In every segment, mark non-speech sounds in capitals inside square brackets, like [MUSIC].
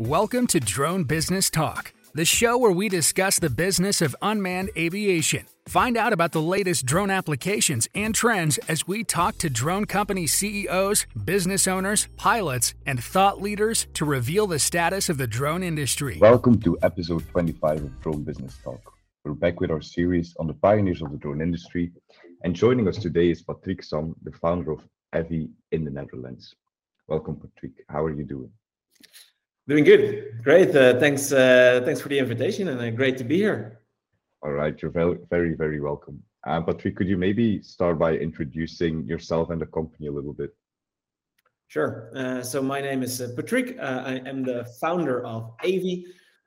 Welcome to Drone Business Talk, the show where we discuss the business of unmanned aviation. Find out about the latest drone applications and trends as we talk to drone company CEOs, business owners, pilots, and thought leaders to reveal the status of the drone industry. Welcome to episode 25 of Drone Business Talk. We're back with our series on the pioneers of the drone industry. And joining us today is Patrick Sam, the founder of Avy in the Netherlands. Welcome, Patrick. How are you doing? Doing good. Great. Uh, thanks. Uh, thanks for the invitation, and uh, great to be here. All right, you're very, very, very welcome. Uh, Patrick, could you maybe start by introducing yourself and the company a little bit? Sure. Uh, so my name is uh, Patrick. Uh, I am the founder of Avy.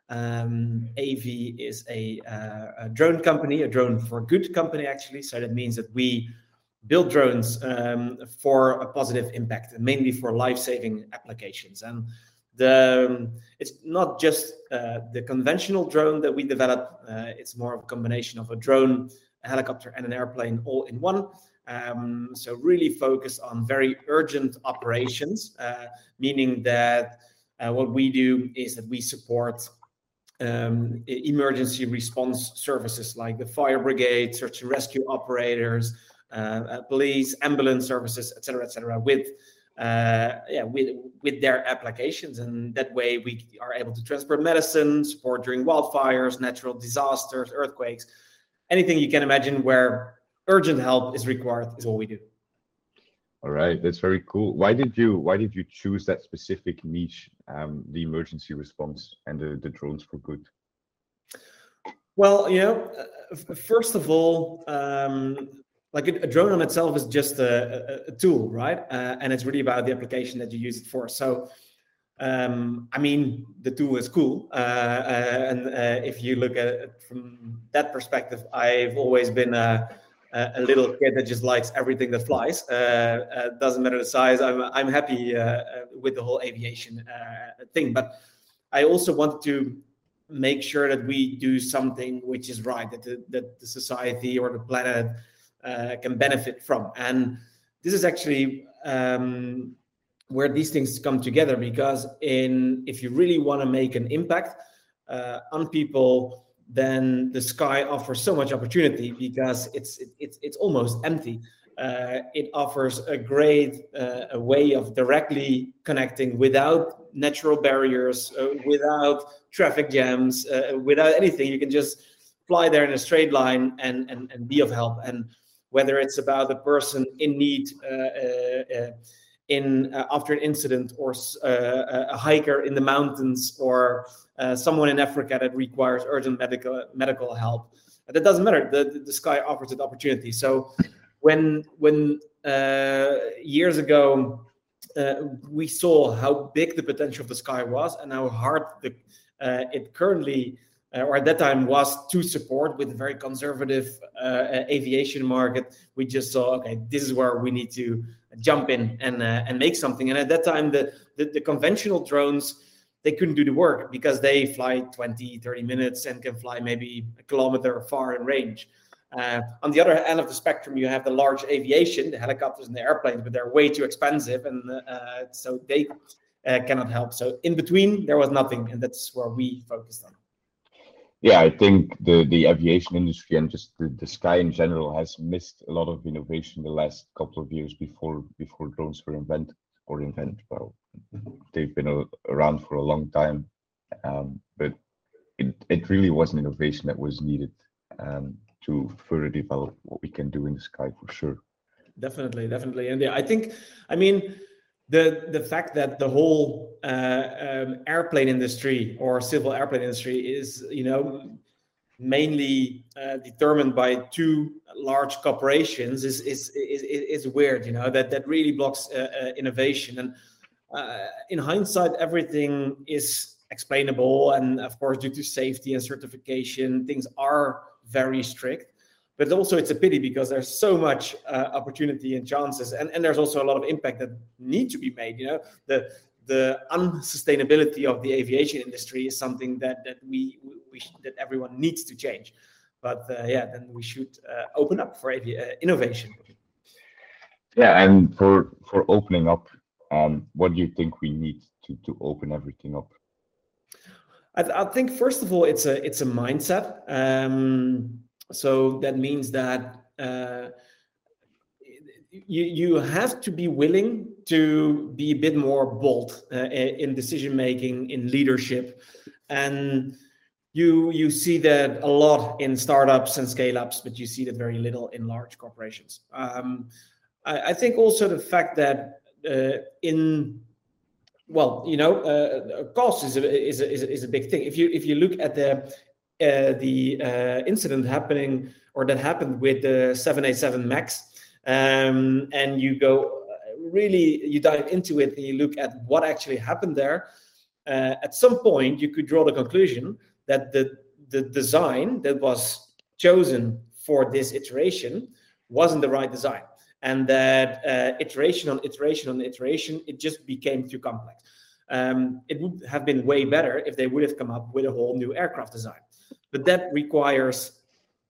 Um, Avy is a, uh, a, drone company, a drone for good company, actually. So that means that we build drones um, for a positive impact, mainly for life-saving applications. And the um, it's not just uh, the conventional drone that we develop. Uh, it's more of a combination of a drone, a helicopter, and an airplane all in one. Um, so really focus on very urgent operations, uh, meaning that uh, what we do is that we support um, emergency response services like the fire brigade, search and rescue operators, uh, uh, police, ambulance services, etc., etc., with uh, yeah, with with their applications, and that way we are able to transport medicine, support during wildfires, natural disasters, earthquakes, anything you can imagine where urgent help is required is what we do. All right, that's very cool. Why did you why did you choose that specific niche, um, the emergency response and the, the drones for good? Well, you know, uh, first of all, um, like a, drone on itself is just a, a, a tool, right? Uh, and it's really about the application that you use it for. So, um, I mean, the tool is cool, uh, uh, and uh, if you look at it from that perspective, I've always been a, a little kid that just likes everything that flies. Uh, uh, doesn't matter the size. I'm I'm happy with the whole aviation thing, but I also wanted to make sure that we do something which is right, that the, that the society or the planet uh, can benefit from. And this is actually um, where these things come together because in if you really want to make an impact uh, on people, then the sky offers so much opportunity because it's it, it's it's almost empty. Uh, it offers a great uh, a way of directly connecting without natural barriers, uh, without traffic jams, uh, without anything. You can just fly there in a straight line and and, and be of help. And whether it's about a person in need uh, uh, uh, in after an incident or a hiker in the mountains or someone in Africa that requires urgent medical medical help. That doesn't matter. The, the sky offers that opportunity. So when when years ago uh, we saw how big the potential of the sky was and how hard the, uh, it currently or at that time was to support with a very conservative uh, aviation market. We just saw, okay, this is where we need to jump in and uh, and make something. And at that time, the, the, the conventional drones they couldn't do the work because they fly 20, 30 minutes and can fly maybe a kilometer far in range. Uh, on the other end of the spectrum, you have the large aviation, the helicopters and the airplanes, but they're way too expensive, and uh, so they uh, cannot help. So in between, there was nothing, and that's where we focused on yeah, I think the the aviation industry and just the, the sky in general has missed a lot of innovation the last couple of years before before drones were invented or invented. Well, they've been a, around for a long time, um, but it it really was an innovation that was needed um, to further develop what we can do in the sky for sure. Definitely, definitely, and yeah, I think, I mean the the fact that the whole uh, um, airplane industry or civil airplane industry is you know mainly uh, determined by two large corporations is, is is is weird you know that that really blocks uh, uh innovation. And uh, in hindsight everything is explainable. And of course due to safety and certification things are very strict but also it's a pity because there's so much uh, opportunity and chances and, and there's also a lot of impact that need to be made you know? The the unsustainability of the aviation industry is something that that we, we that everyone needs to change. But uh, yeah then we should uh, open up for avi- uh, innovation. Yeah and for for opening up um, what do you think we need to to open everything up? I, I, think first of all, it's a it's a mindset. Um, so that means that uh, you you have to be willing to be a bit more bold uh, in decision making, in leadership, and you you see that a lot in startups and scale ups, but you see that very little in large corporations. Um, I, I, think also the fact that uh, in well, you know, uh, cost is a, is a, is a, is a big thing. If you if you look at the the uh, incident happening or that happened with the 787 Max, um, and you go uh, really you dive into it and you look at what actually happened there. Uh, at some point, you could draw the conclusion that the the design that was chosen for this iteration wasn't the right design and that uh, iteration on iteration on iteration, it just became too complex. Um, it would have been way better if they would have come up with a whole new aircraft design. But that requires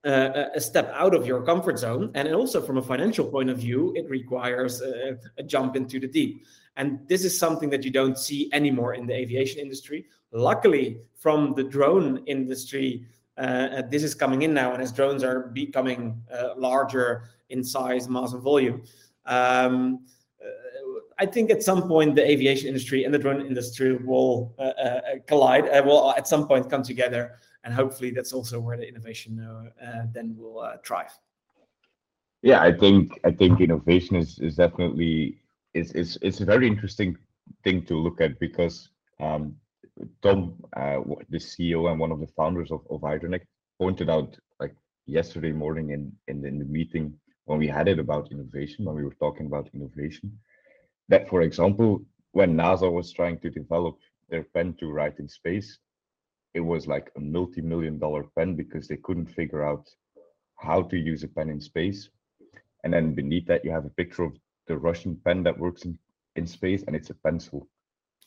uh, a step out of your comfort zone. And also, from a financial point of view, it requires a, a jump into the deep. And this is something that you don't see anymore in the aviation industry. Luckily, from the drone industry, uh, this is coming in now. And as drones are becoming uh, larger, in size, mass, and volume. Um, uh, I think at some point the aviation industry and the drone industry will uh, uh, collide. will at some point come together, and hopefully that's also where the innovation then will thrive. Yeah, I think I think innovation is is definitely is is it's a very interesting thing to look at because um, Tom, uh, the CEO and one of the founders of, of Hydronext, pointed out like yesterday morning in, in, in the meeting when we had it about innovation, when we were talking about innovation, that for example, when NASA was trying to develop their pen to write in space, it was like a multi-million dollar pen because they couldn't figure out how to use a pen in space. And then beneath that, you have a picture of the Russian pen that works in, in space, and it's a pencil.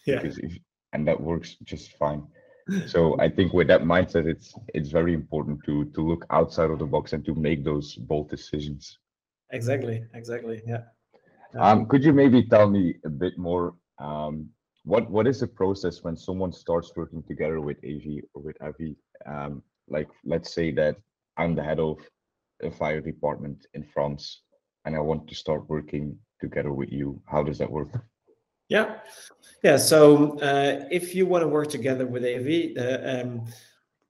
Yeah. Because if, and that works just fine. [LAUGHS] So I think with that mindset, it's it's very important to to look outside of the box and to make those bold decisions. Exactly. Exactly. Yeah. Um, could you maybe tell me a bit more? Um, what what is the process when someone starts working together with Avy or with Avy? Um, like, let's say that I'm the head of a fire department in France, and I want to start working together with you. How does that work? Yeah, yeah. So uh, if you want to work together with Avy, uh, um,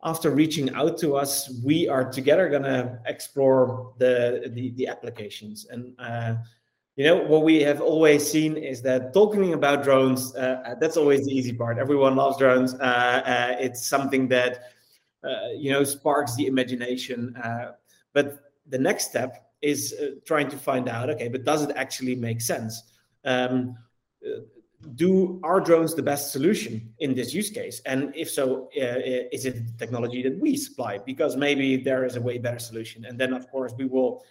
after reaching out to us, we are together going to explore the, the, the applications. And uh, you know what we have always seen is that talking about drones uh, uh that's always the easy part. Everyone loves drones. Uh, uh it's something that uh, you know sparks the imagination. but the next step is trying to find out, okay, but does it actually make sense? Um, do are drones the best solution in this use case and if so uh, is it technology that we supply because maybe there is a way better solution and then of course we will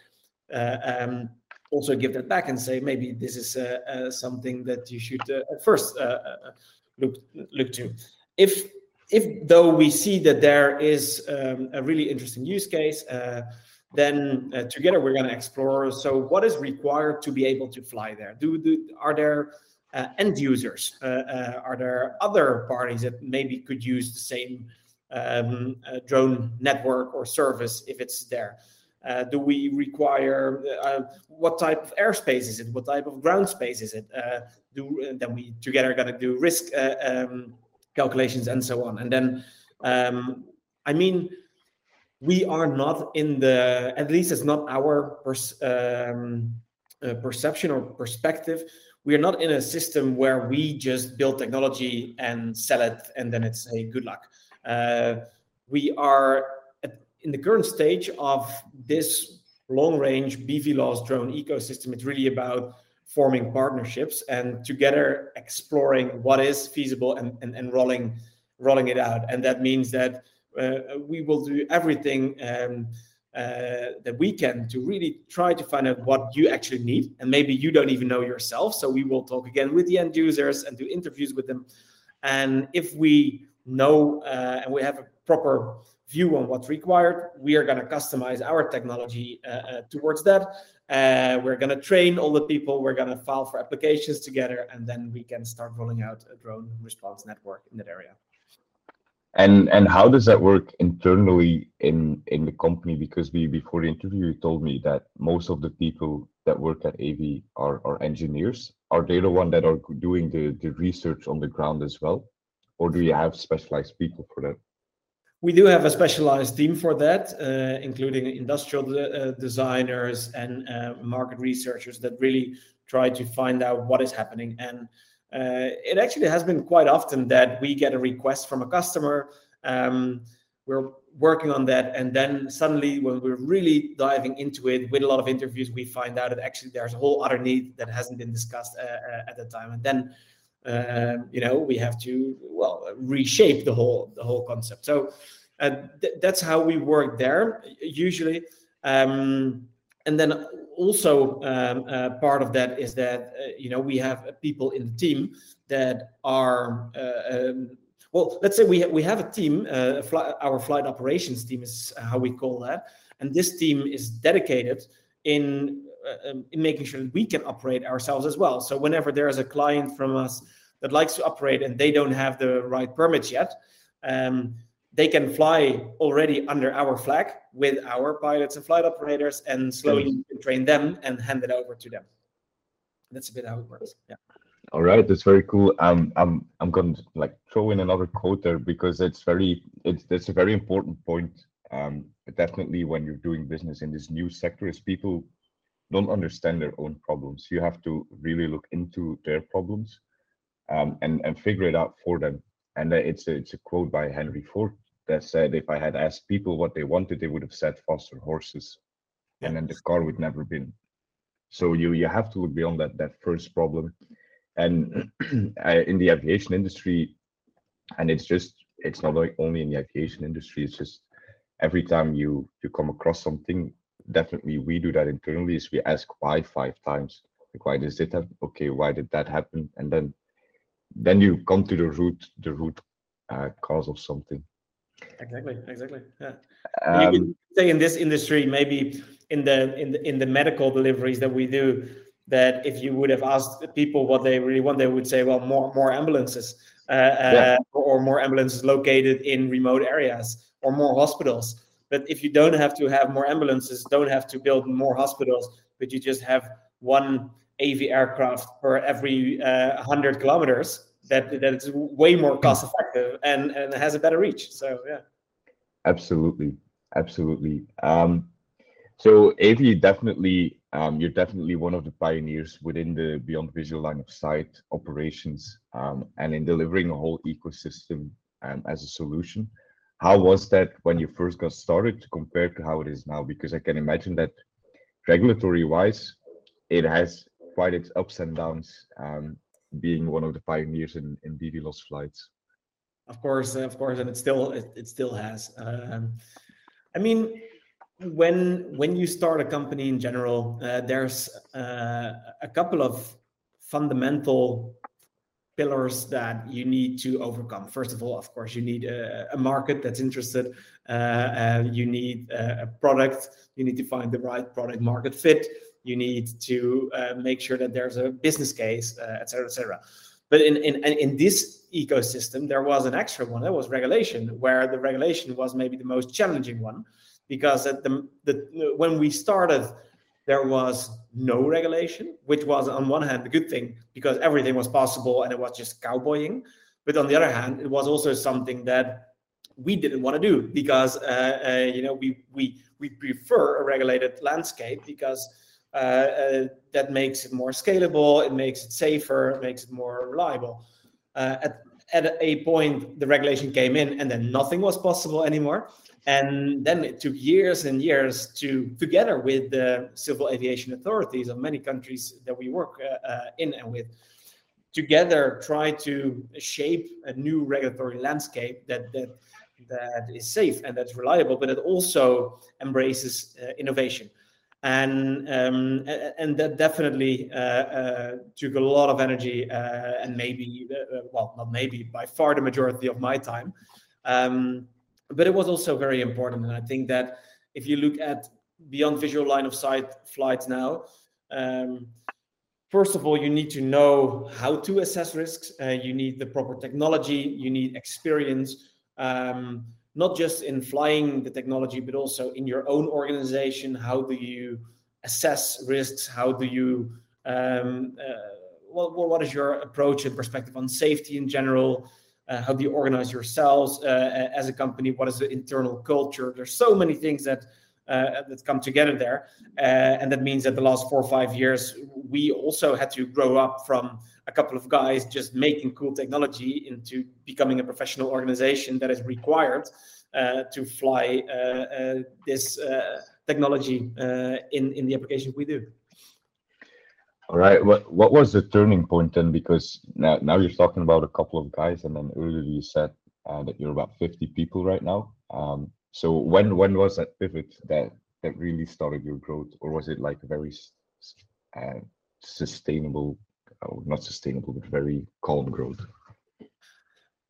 uh, um, also give that back and say maybe this is uh, uh something that you should uh, first uh, look look to if if though we see that there is um, a really interesting use case then together we're going to explore so what is required to be able to fly there do, do are there uh, end users? Uh, uh, are there other parties that maybe could use the same um, drone network or service if it's there? Uh, do we require uh, what type of airspace is it? What type of ground space is it? Uh, do then we together going to do risk um, calculations and so on? And then, um, I mean, we are not in the at least it's not our pers- um, perception or perspective we are not in a system where we just build technology and sell it and then it's a good luck. Uh, we are in the current stage of this long range BVLOS drone ecosystem. It's really about forming partnerships and together exploring what is feasible and, and, and rolling rolling it out. And that means that uh, we will do everything um, uh, that we can to really try to find out what you actually need. And maybe you don't even know yourself. So we will talk again with the end users and do interviews with them. And if we know uh, and we have a proper view on what's required, we are going to customize our technology uh, uh towards that. Uh, we're going to train all the people. We're going to file for applications together, and then we can start rolling out a drone response network in that area. And and how does that work internally in in the company? Because we before the interview you told me that most of the people that work at Avy are, are engineers. Are they the one that are doing the, the research on the ground as well? Or do you have specialized people for that? We do have a specialized team for that, uh, including industrial de- uh, designers and uh, market researchers that really try to find out what is happening. And uh, it actually has been quite often that we get a request from a customer. Um, we're working on that, and then suddenly, when we're really diving into it with a lot of interviews, we find out that actually there's a whole other need that hasn't been discussed uh, at the time. And then you know we have to well reshape the whole the whole concept. So th- that's how we work there usually. Um, and then also um, uh, part of that is that uh, you know we have people in the team that are uh, um, well let's say we, ha- we have a team uh, our flight operations team is how we call that. And this team is dedicated in um, in making sure that we can operate ourselves as well. So whenever there is a client from us that likes to operate and they don't have the right permits yet, um, they can fly already under our flag with our pilots and flight operators and slowly train them and hand it over to them. That's a bit how it works. Yeah. All right, that's very cool. Um, I'm I'm going to like throw in another quote there because it's very it's it's a very important point. Um, definitely when you're doing business in this new sector, is people don't understand their own problems. You have to really look into their problems um, and and figure it out for them. And it's a, it's a quote by Henry Ford that said, "If I had asked people what they wanted, they would have said faster horses, yeah. and then the car would never been." So you you have to look beyond that that first problem. And [CLEARS THROAT] in the aviation industry, and it's just it's not only in the aviation industry. It's just every time you you come across something definitely we do that internally is we ask why five times. Like why does it happen? Okay why did that happen? And then then you come to the root the root uh, cause of something. Exactly exactly yeah. Um, you could say in this industry maybe in the in the in the medical deliveries that we do that if you would have asked people what they really want they would say well more more ambulances uh, yeah. uh, or more ambulances located in remote areas or more hospitals but if you don't have to have more ambulances, don't have to build more hospitals, but you just have one Avy aircraft per every uh, 100 kilometers, that that it's way more cost effective and and has a better reach. So yeah. Absolutely, absolutely. Um, so Avy definitely, um, you're definitely one of the pioneers within the beyond visual line of sight operations um, and in delivering a whole ecosystem um, as a solution how was that when you first got started compared to how it is now? Because I can imagine that regulatory wise, it has quite its ups and downs, um, being one of the pioneers in, in BVLOS flights. Of course, of course, and it still it, it still has. Um, I mean, when when you start a company in general, uh, there's uh, a couple of fundamental pillars that you need to overcome. First of all, of course, you need a, a market that's interested. Uh, you need a, a, product. You need to find the right product market fit. You need to uh, make sure that there's a business case, uh, et cetera, et cetera. But in, in, in this ecosystem, there was an extra one. That was regulation, where the regulation was maybe the most challenging one, because at the, the when we started there was no regulation, which was on one hand a good thing because everything was possible and it was just cowboying. But on the other hand, it was also something that we didn't want to do because uh, uh, you know we we we prefer a regulated landscape because uh, uh that makes it more scalable, it makes it safer, it makes it more reliable. Uh, at at a point, the regulation came in, and then nothing was possible anymore. And then it took years and years to, together with the civil aviation authorities of many countries that we work uh, uh, in and with, together try to shape a new regulatory landscape that that that is safe and that's reliable, but it also embraces uh, innovation. And um, and that definitely uh, uh, took a lot of energy uh, and maybe well not maybe by far the majority of my time. Um, but it was also very important. And I think that if you look at beyond visual line of sight flights now, um, first of all, you need to know how to assess risks. Uh, you need the proper technology. You need experience. Not just in flying the technology, but also in your own organization. How do you assess risks? How do you um, uh, what, what is your approach and perspective on safety in general? Uh, how do you organize yourselves uh, as a company? What is the internal culture? There's so many things that that come together there, uh, and that means that the last four or five years we also had to grow up from a couple of guys just making cool technology into becoming a professional organization that is required uh, to fly this technology in in the applications we do. All right. What what was the turning point then? Because now now you're talking about a couple of guys, and then earlier you said uh, that you're about 50 people right now. Um, so when when was that pivot that that really started your growth, or was it like a very uh, sustainable, oh, not sustainable, but very calm growth?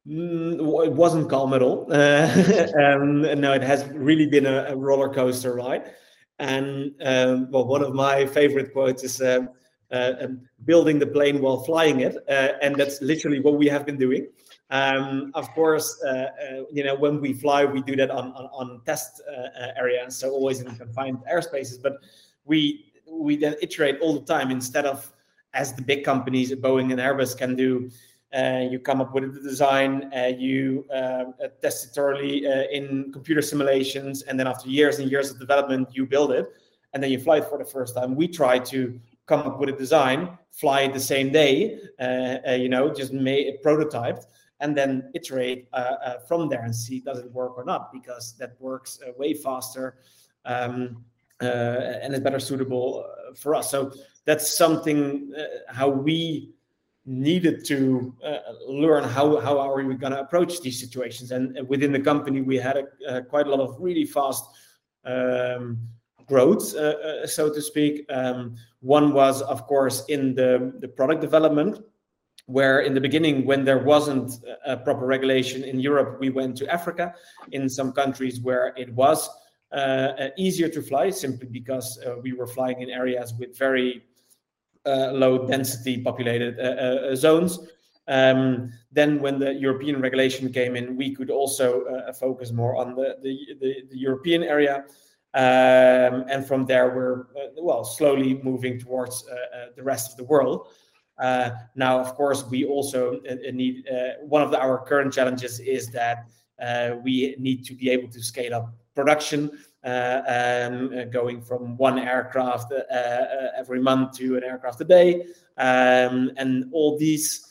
Mm, it wasn't calm at all. Uh, [LAUGHS] um, no, it has really been a, a roller coaster ride. And um, well, one of my favorite quotes is. Um, uh, um, building the plane while flying it, uh, and that's literally what we have been doing. Um, of course, uh, uh, you know when we fly, we do that on on, on test areas, so always in confined airspaces. But we we then iterate all the time instead of as the big companies, Boeing and Airbus can do. Uh, you come up with the design, uh, you uh, test it thoroughly in computer simulations, and then after years and years of development, you build it, and then you fly it for the first time. We try to come up with a design, fly it the same day, uh, uh, you know, just make it prototyped, and then iterate uh, uh, from there and see does it work or not, because that works uh, way faster um, uh, and is better suitable for us. So that's something how we needed to learn how how are we going to approach these situations. And, within the company, we had a, quite a lot of really fast. Um, growth, uh, uh, so to speak. Um, one was, of course, in the, the product development, where in the beginning, when there wasn't a proper regulation in Europe, we went to Africa. In some countries where it was uh, uh easier to fly, simply because uh, we were flying in areas with very uh, low density populated zones. Um, then, when the European regulation came in, we could also focus more on the, the, the, the European area. Um, and from there, we're uh, well slowly moving towards uh, uh, the rest of the world. Now, of course, we also need one of the, our current challenges is that we need to be able to scale up production uh, um, uh, going from one aircraft uh, every month to an aircraft a day. Um, and all these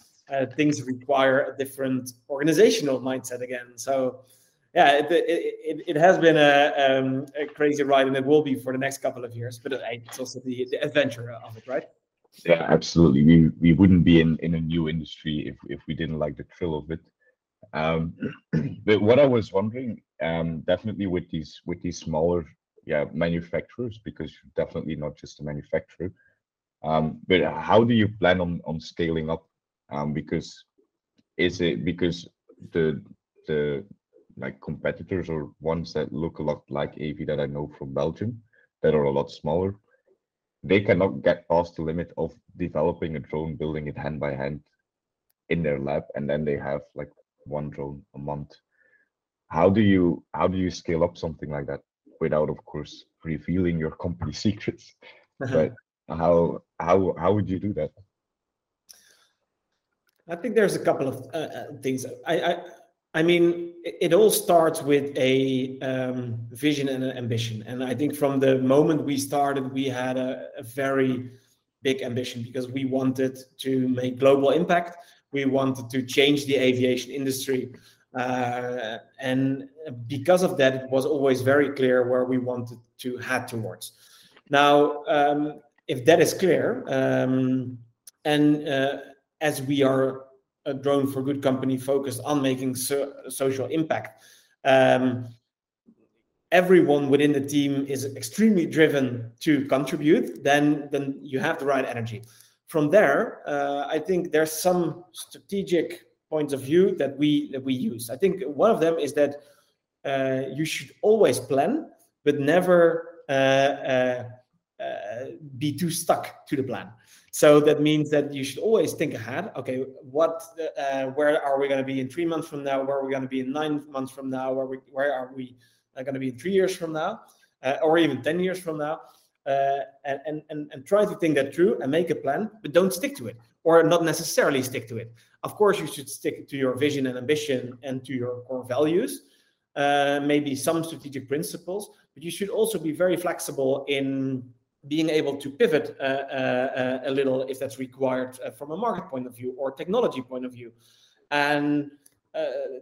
things require a different organizational mindset again. So yeah, it, it, it, has been a, um, a, crazy ride, and it will be for the next couple of years. But it's also the, the adventure of it, right? Yeah, absolutely. We we wouldn't be in, in a new industry if, if we didn't like the thrill of it. Um, [CLEARS THROAT] but what I was wondering, um, definitely with these with these smaller yeah manufacturers, because you're definitely not just a manufacturer. Um, but how do you plan on on scaling up? Um, because is it because the the like competitors or ones that look a lot like Avy that I know from Belgium that are a lot smaller, they cannot get past the limit of developing a drone, building it hand by hand in their lab, and then they have like one drone a month. How do you how do you scale up something like that without, of course, revealing your company [LAUGHS] secrets? [LAUGHS] but how how how would you do that? I think there's a couple of uh, uh things. I, I I mean, it all starts with a um, vision and an ambition. And I think from the moment we started, we had a, a, very big ambition because we wanted to make global impact. We wanted to change the aviation industry. Uh, and because of that, it was always very clear where we wanted to head towards. Now, um, if that is clear, um, and uh, as we are a drone for good company focused on making so, social impact. Um, everyone within the team is extremely driven to contribute, then then you have the right energy. From there, uh, I think there's some strategic points of view that we that we use. I think one of them is that uh, you should always plan, but never uh, uh uh, be too stuck to the plan. So that means that you should always think ahead. Okay, what, uh, where are we going to be in three months from now? Where are we going to be in nine months from now? Where we, where are we uh, going to be in three years from now, uh, or even ten years from now? Uh, and, and and try to think that through and make a plan, but don't stick to it, or not necessarily stick to it. Of course, you should stick to your vision and ambition and to your core values. Uh, maybe some strategic principles, but you should also be very flexible in being able to pivot uh, uh, a little if that's required uh, from a market point of view or technology point of view. And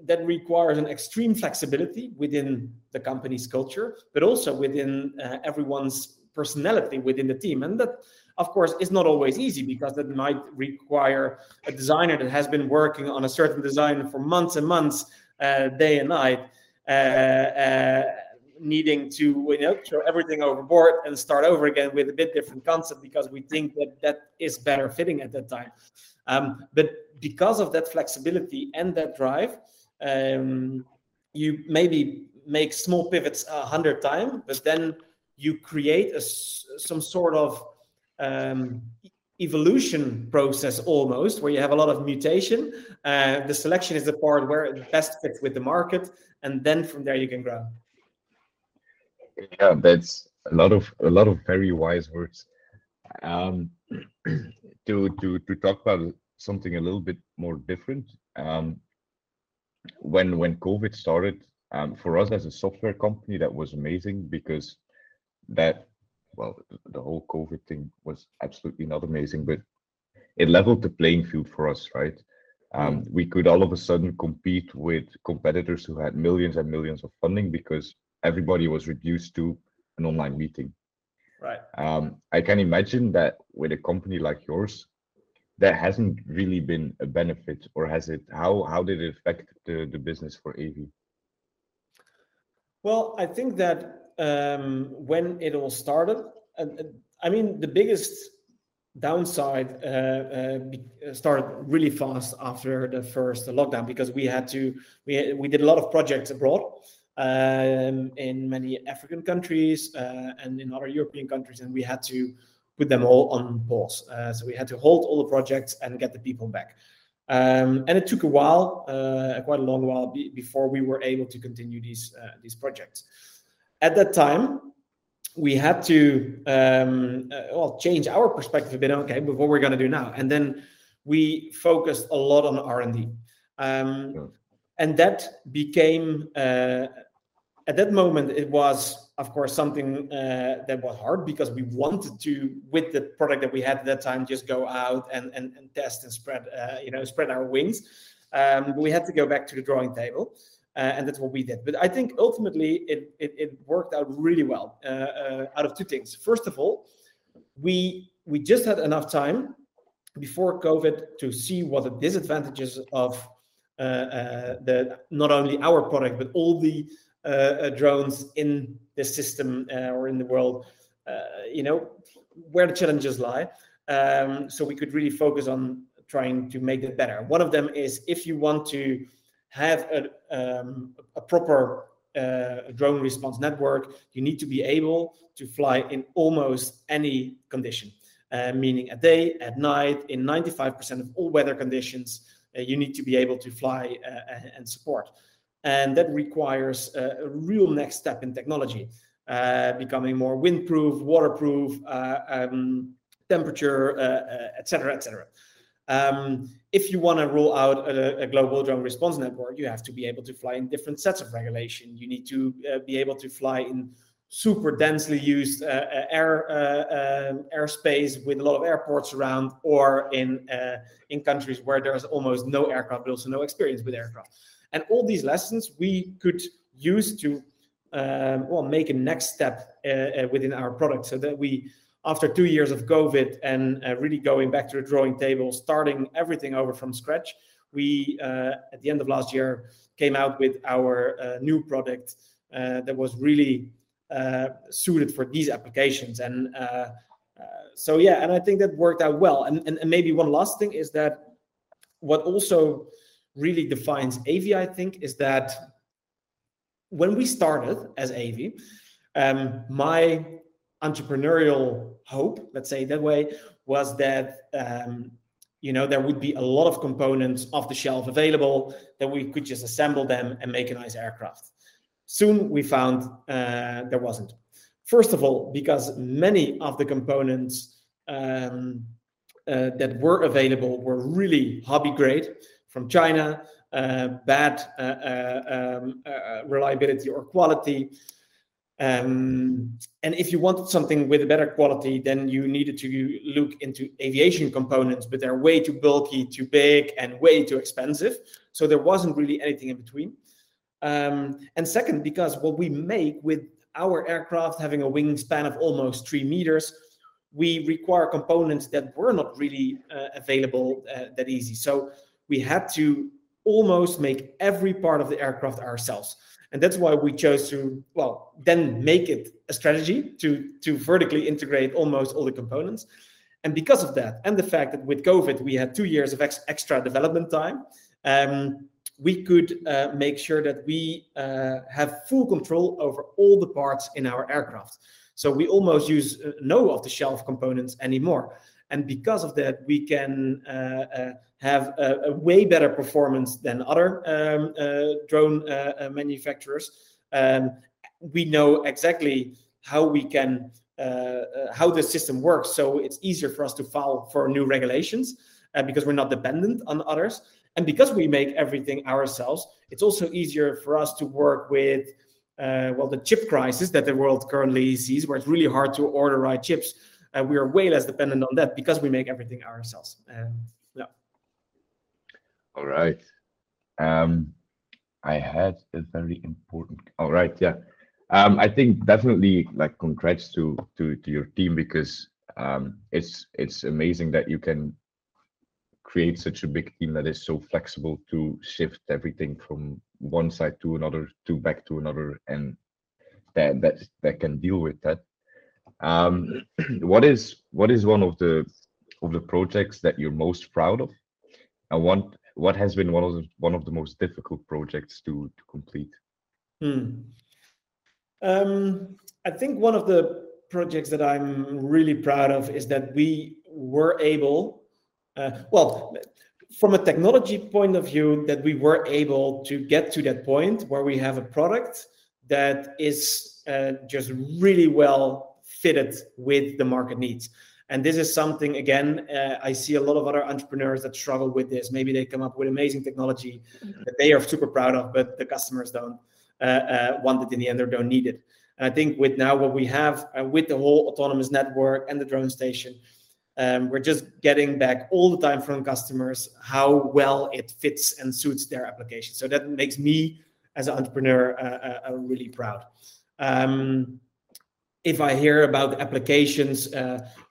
that requires an extreme flexibility within the company's culture, but also within everyone's personality within the team. And that, of course, is not always easy because that might require a designer that has been working on a certain design for months and months, uh, day and night, uh, uh, needing to you know throw everything overboard and start over again with a bit different concept because we think that that is better fitting at that time. Um, but because of that flexibility and that drive um, you maybe make small pivots a hundred times but then you create a, some sort of um, evolution process almost where you have a lot of mutation. Uh, the selection is the part where it best fits with the market and then from there you can grow yeah that's a lot of a lot of very wise words um [CLEARS THROAT] to to to talk about something a little bit more different um when when covid started um for us as a software company that was amazing because that well the whole covid thing was absolutely not amazing but it leveled the playing field for us right um, mm. we could all of a sudden compete with competitors who had millions and millions of funding because everybody was reduced to an online meeting. Right. Um, I can imagine that with a company like yours, that hasn't really been a benefit, or has it? How how did it affect the, the business for Avy? Well, I think that um, when it all started, uh, I mean, the biggest downside uh, uh, started really fast after the first lockdown because we had to we we did a lot of projects abroad um, in many African countries uh, and in other European countries, and we had to put them all on pause. Uh, so we had to hold all the projects and get the people back. Um, and it took a while, uh, quite a long while, be, before we were able to continue these uh, these projects. At that time, we had to um, uh, well change our perspective a bit. Okay, but what we're going to do now, and then we focused a lot on R and D. Um, and that became uh, at that moment it was of course something uh, that was hard because we wanted to with the product that we had at that time just go out and and, and test and spread uh, you know spread our wings. Um, we had to go back to the drawing table uh, and that's what we did. But i think ultimately it it, it worked out really well uh, uh, out of two things. First of all we we just had enough time before covid to see what the disadvantages of the not only our product but all the uh, uh, drones in the system uh, or in the world, you know, where the challenges lie. Um, so we could really focus on trying to make it better. One of them is if you want to have a, um, a proper uh, drone response network, you need to be able to fly in almost any condition, uh, meaning a day, at night, in 95% of all weather conditions, uh, you need to be able to fly and support. And that requires a, real next step in technology, uh, becoming more windproof, waterproof, uh, um, temperature, etc., uh, etc. Et um, if you want to roll out a, a, global drone response network, you have to be able to fly in different sets of regulation. You need to uh, be able to fly in super densely used uh, uh air uh, um, airspace with a lot of airports around, or in uh, in countries where there's almost no aircraft, but also no experience with aircraft. And all these lessons we could use to um, well make a next step uh, uh, within our product, so that we, after two years of COVID and uh, really going back to the drawing table, starting everything over from scratch, we uh, at the end of last year came out with our uh, new product uh, that was really suited for these applications and. so yeah, and I think that worked out well. And, and, and maybe one last thing is that what also really defines Avy, I think, is that when we started as Avy, um, my entrepreneurial hope, let's say that way, was that um, you know there would be a lot of components off the shelf available that we could just assemble them and make a nice aircraft. Soon we found uh, there wasn't. First of all, because many of the components um, uh, that were available were really hobby grade from China, uh, bad uh, uh, um, reliability or quality. Um, and if you wanted something with a better quality, then you needed to look into aviation components, but they're way too bulky, too big, and way too expensive. So there wasn't really anything in between. Um, and second, because what we make with our aircraft having a wingspan of almost three meters, we require components that were not really uh, available uh, that easy. So we had to almost make every part of the aircraft ourselves. And that's why we chose to well then make it a strategy to to vertically integrate almost all the components. And because of that and the fact that with covid we had two years of ex- extra development time um, we could uh, make sure that we uh, have full control over all the parts in our aircraft. So we almost use uh, no off the shelf components anymore and because of that we can uh, uh, have a, a, way better performance than other um, uh, drone uh, manufacturers. Um, we know exactly how we can uh, how the system works, so it's easier for us to file for new regulations because we're not dependent on others. And because we make everything ourselves, it's also easier for us to work with uh, well the chip crisis that the world currently sees, where it's really hard to order right chips. Uh, we are way less dependent on that because we make everything ourselves. Um, yeah. all right. Um, I had a very important. All right, yeah. Um, I think definitely like congrats to to to your team because um, it's it's amazing that you can create such a big team that is so flexible to shift everything from one side to another to back to another and that that that can deal with that um [CLEARS THROAT] what is what is one of the of the projects that you're most proud of and one what has been one of the, one of the most difficult projects to to complete? Hmm. Um, I think one of the projects that I'm really proud of is that we were able, uh, well, from a technology point of view, that we were able to get to that point where we have a product that is uh, just really well fitted with the market needs. And this is something, again, uh, I see a lot of other entrepreneurs that struggle with this. Maybe they come up with amazing technology mm-hmm. that they are super proud of, but the customers don't uh, uh, want it in the end or don't need it. And I think with now what we have uh, with the whole autonomous network and the drone station, um, we're just getting back all the time from customers how well it fits and suits their application. So that makes me, as an entrepreneur, uh, uh, really proud. Um, if I hear about applications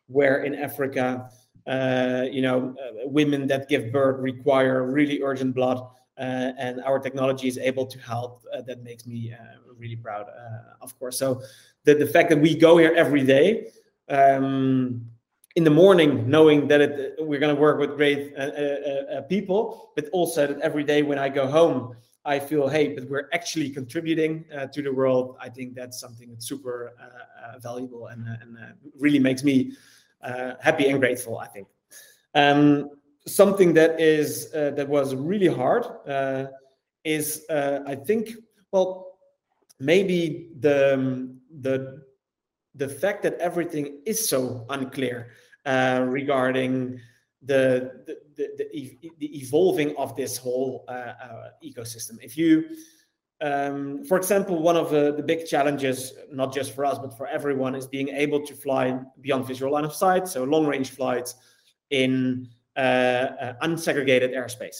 where in Africa, uh, you know, uh, women that give birth require really urgent blood, uh, and our technology is able to help. Uh, that makes me uh, really proud, uh, of course. So the the fact that we go here every day. Um, in the morning, knowing that it, we're going to work with great people, but also that every day when I go home, I feel, hey, but we're actually contributing uh, to the world. I think that's something that's super uh, uh, valuable and, and really makes me uh, happy and grateful. I think um, something that is uh, that was really hard uh, is I think well maybe the the the fact that everything is so unclear regarding the, the, the, evolving of this whole uh, uh, ecosystem. If you um, for example, one of the, the, big challenges, not just for us, but for everyone, is being able to fly beyond visual line of sight, so long range flights in uh, uh, unsegregated airspace.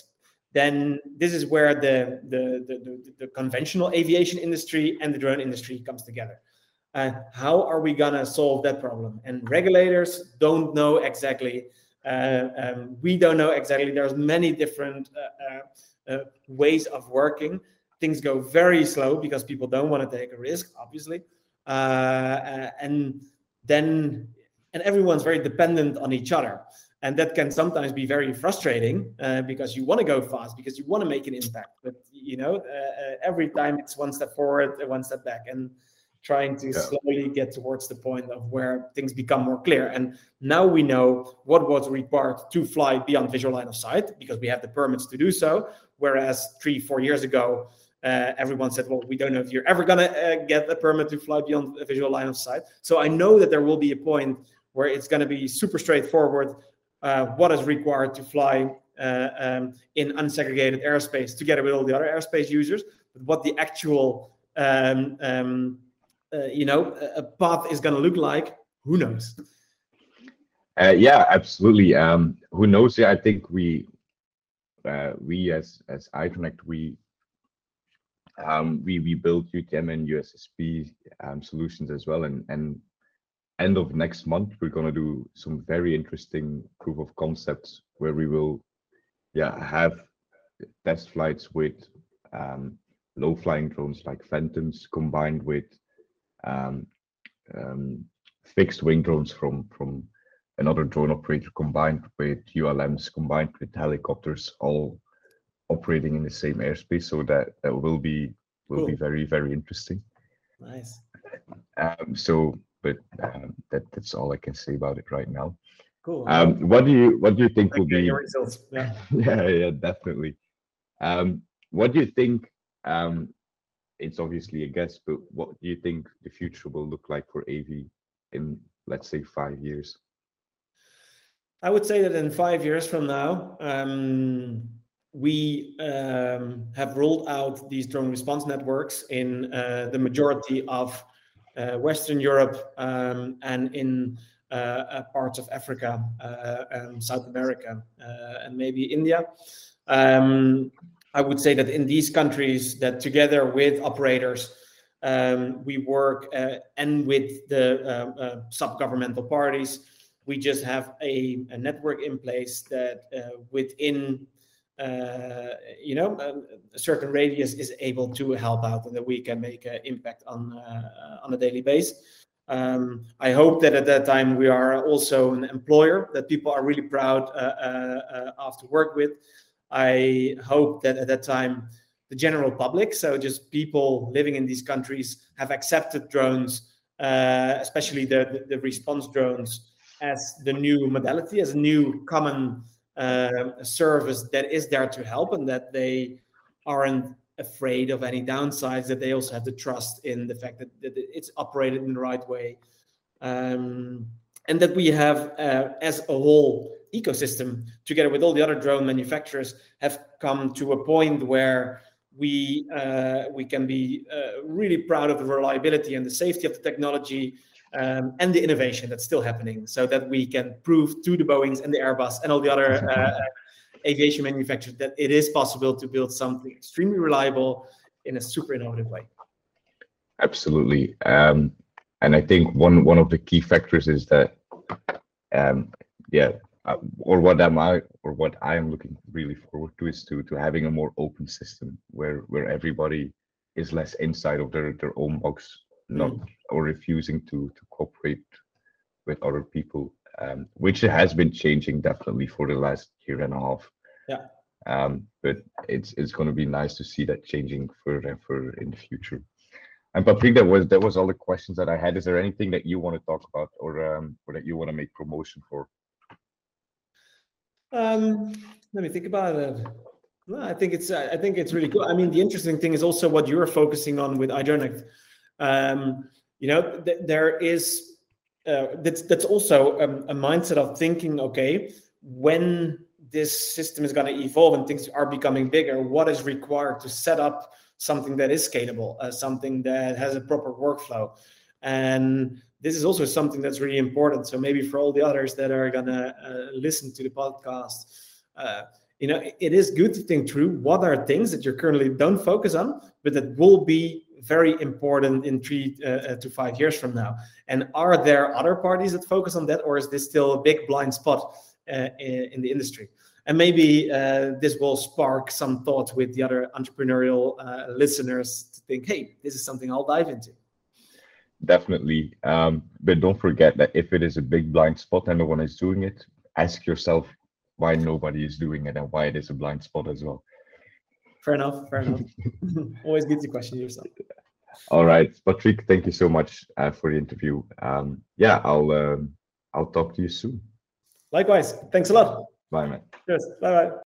Then this is where the, the, the, the, conventional aviation industry and the drone industry comes together. Uh, how are we gonna solve that problem? And regulators don't know exactly. Uh, um, we don't know exactly. There's many different uh, ways of working things go very slow because people don't want to take a risk, obviously. Uh, uh, and then, and everyone's very dependent on each other. And that can sometimes be very frustrating uh, because you want to go fast, because you want to make an impact. But, you know, uh, uh, every time it's one step forward, one step back. And trying to yeah. slowly get towards the point of where things become more clear. And now we know what was required to fly beyond visual line of sight because we have the permits to do so. Whereas three, four years ago, uh, everyone said, well, we don't know if you're ever going to uh, get a permit to fly beyond a visual line of sight. So I know that there will be a point where it's going to be super straightforward uh, what is required to fly uh, um, in unsegregated airspace together with all the other airspace users, but what the actual um, um, uh, you know a path is going to look like, who knows? Uh, yeah, absolutely. Um, who knows? Yeah, I think we we as as iDroneConnect we um, we we build UTM and USSP um, solutions as well, and and end of next month we're going to do some very interesting proof of concepts where we will, yeah, have test flights with um, low flying drones like Phantoms combined with um, um, fixed wing drones from from another drone operator combined with ULMs combined with helicopters all operating in the same airspace. So that that will be will cool. be very very interesting. Nice. Um, so, but um, that that's all I can say about it right now. Cool. Um, what do you what do you think will be? Results. Yeah. [LAUGHS] yeah, yeah, definitely. Um, what do you think? Um, it's obviously a guess, but what do you think the future will look like for Avy in, let's say, five years? I would say that in five years from now, um, we um, have rolled out these drone response networks in uh, the majority of uh, Western Europe um, and in uh, uh parts of Africa uh, and South America uh, and maybe India. Um, I would say that in these countries, that together with operators, um, we work and with the sub-governmental parties, we just have a, a network in place that within uh, you know, um, a certain radius is able to help out and that we can make an impact on uh, on a daily basis. Um, I hope that at that time we are also an employer that people are really proud uh, uh, uh of to work with. I hope that at that time the general public, so just people living in these countries, have accepted drones, uh, especially the, the, response drones, as the new modality, as a new common a service that is there to help and that they aren't afraid of any downsides that they also have the trust in the fact that, that it's operated in the right way. Um, and that we have uh, as a whole ecosystem together with all the other drone manufacturers have come to a point where we uh, we can be uh, really proud of the reliability and the safety of the technology um, and the innovation that's still happening so that we can prove to the Boeings and the Airbus and all the other uh, aviation manufacturers that it is possible to build something extremely reliable in a super innovative way. Absolutely. Um, and I think one one of the key factors is that, um, yeah, uh, or what am I or what I am looking really forward to is to to having a more open system where where everybody is less inside of their their own box not mm. or refusing to to cooperate with other people, um, which has been changing definitely for the last year and a half. Yeah. Um, but it's it's going to be nice to see that changing further and further in the future. And Patrick, that was that was all the questions that I had. Is there anything that you want to talk about, or um, or that you want to make promotion for? Um, let me think about it. Well, I think it's I think it's really cool. I mean, the interesting thing is also what you're focusing on with iDroneConnect. Um, you know, th- there is uh, that's that's also a, a mindset of thinking. Okay, when this system is going to evolve and things are becoming bigger, what is required to set up something that is scalable, uh, something that has a proper workflow, and this is also something that's really important. So maybe for all the others that are to uh, listen to the podcast. Uh, you know, it is good to think through what are things that you currently don't focus on, but that will be very important in three uh, uh, to five years from now? And are there other parties that focus on that, or is this still a big blind spot uh, in, in, the industry? And maybe uh, this will spark some thought with the other entrepreneurial uh, listeners to think, hey, this is something I'll dive into. Definitely. Um, but don't forget that if it is a big blind spot and no one is doing it, ask yourself why nobody is doing it and why it is a blind spot as well. Fair enough. Fair enough. [LAUGHS] Always good to question yourself. All right, Patrick, thank you so much uh, for the interview. Um, yeah, I'll um, I'll talk to you soon. Likewise. Thanks a lot. Bye, man. Cheers. Bye bye.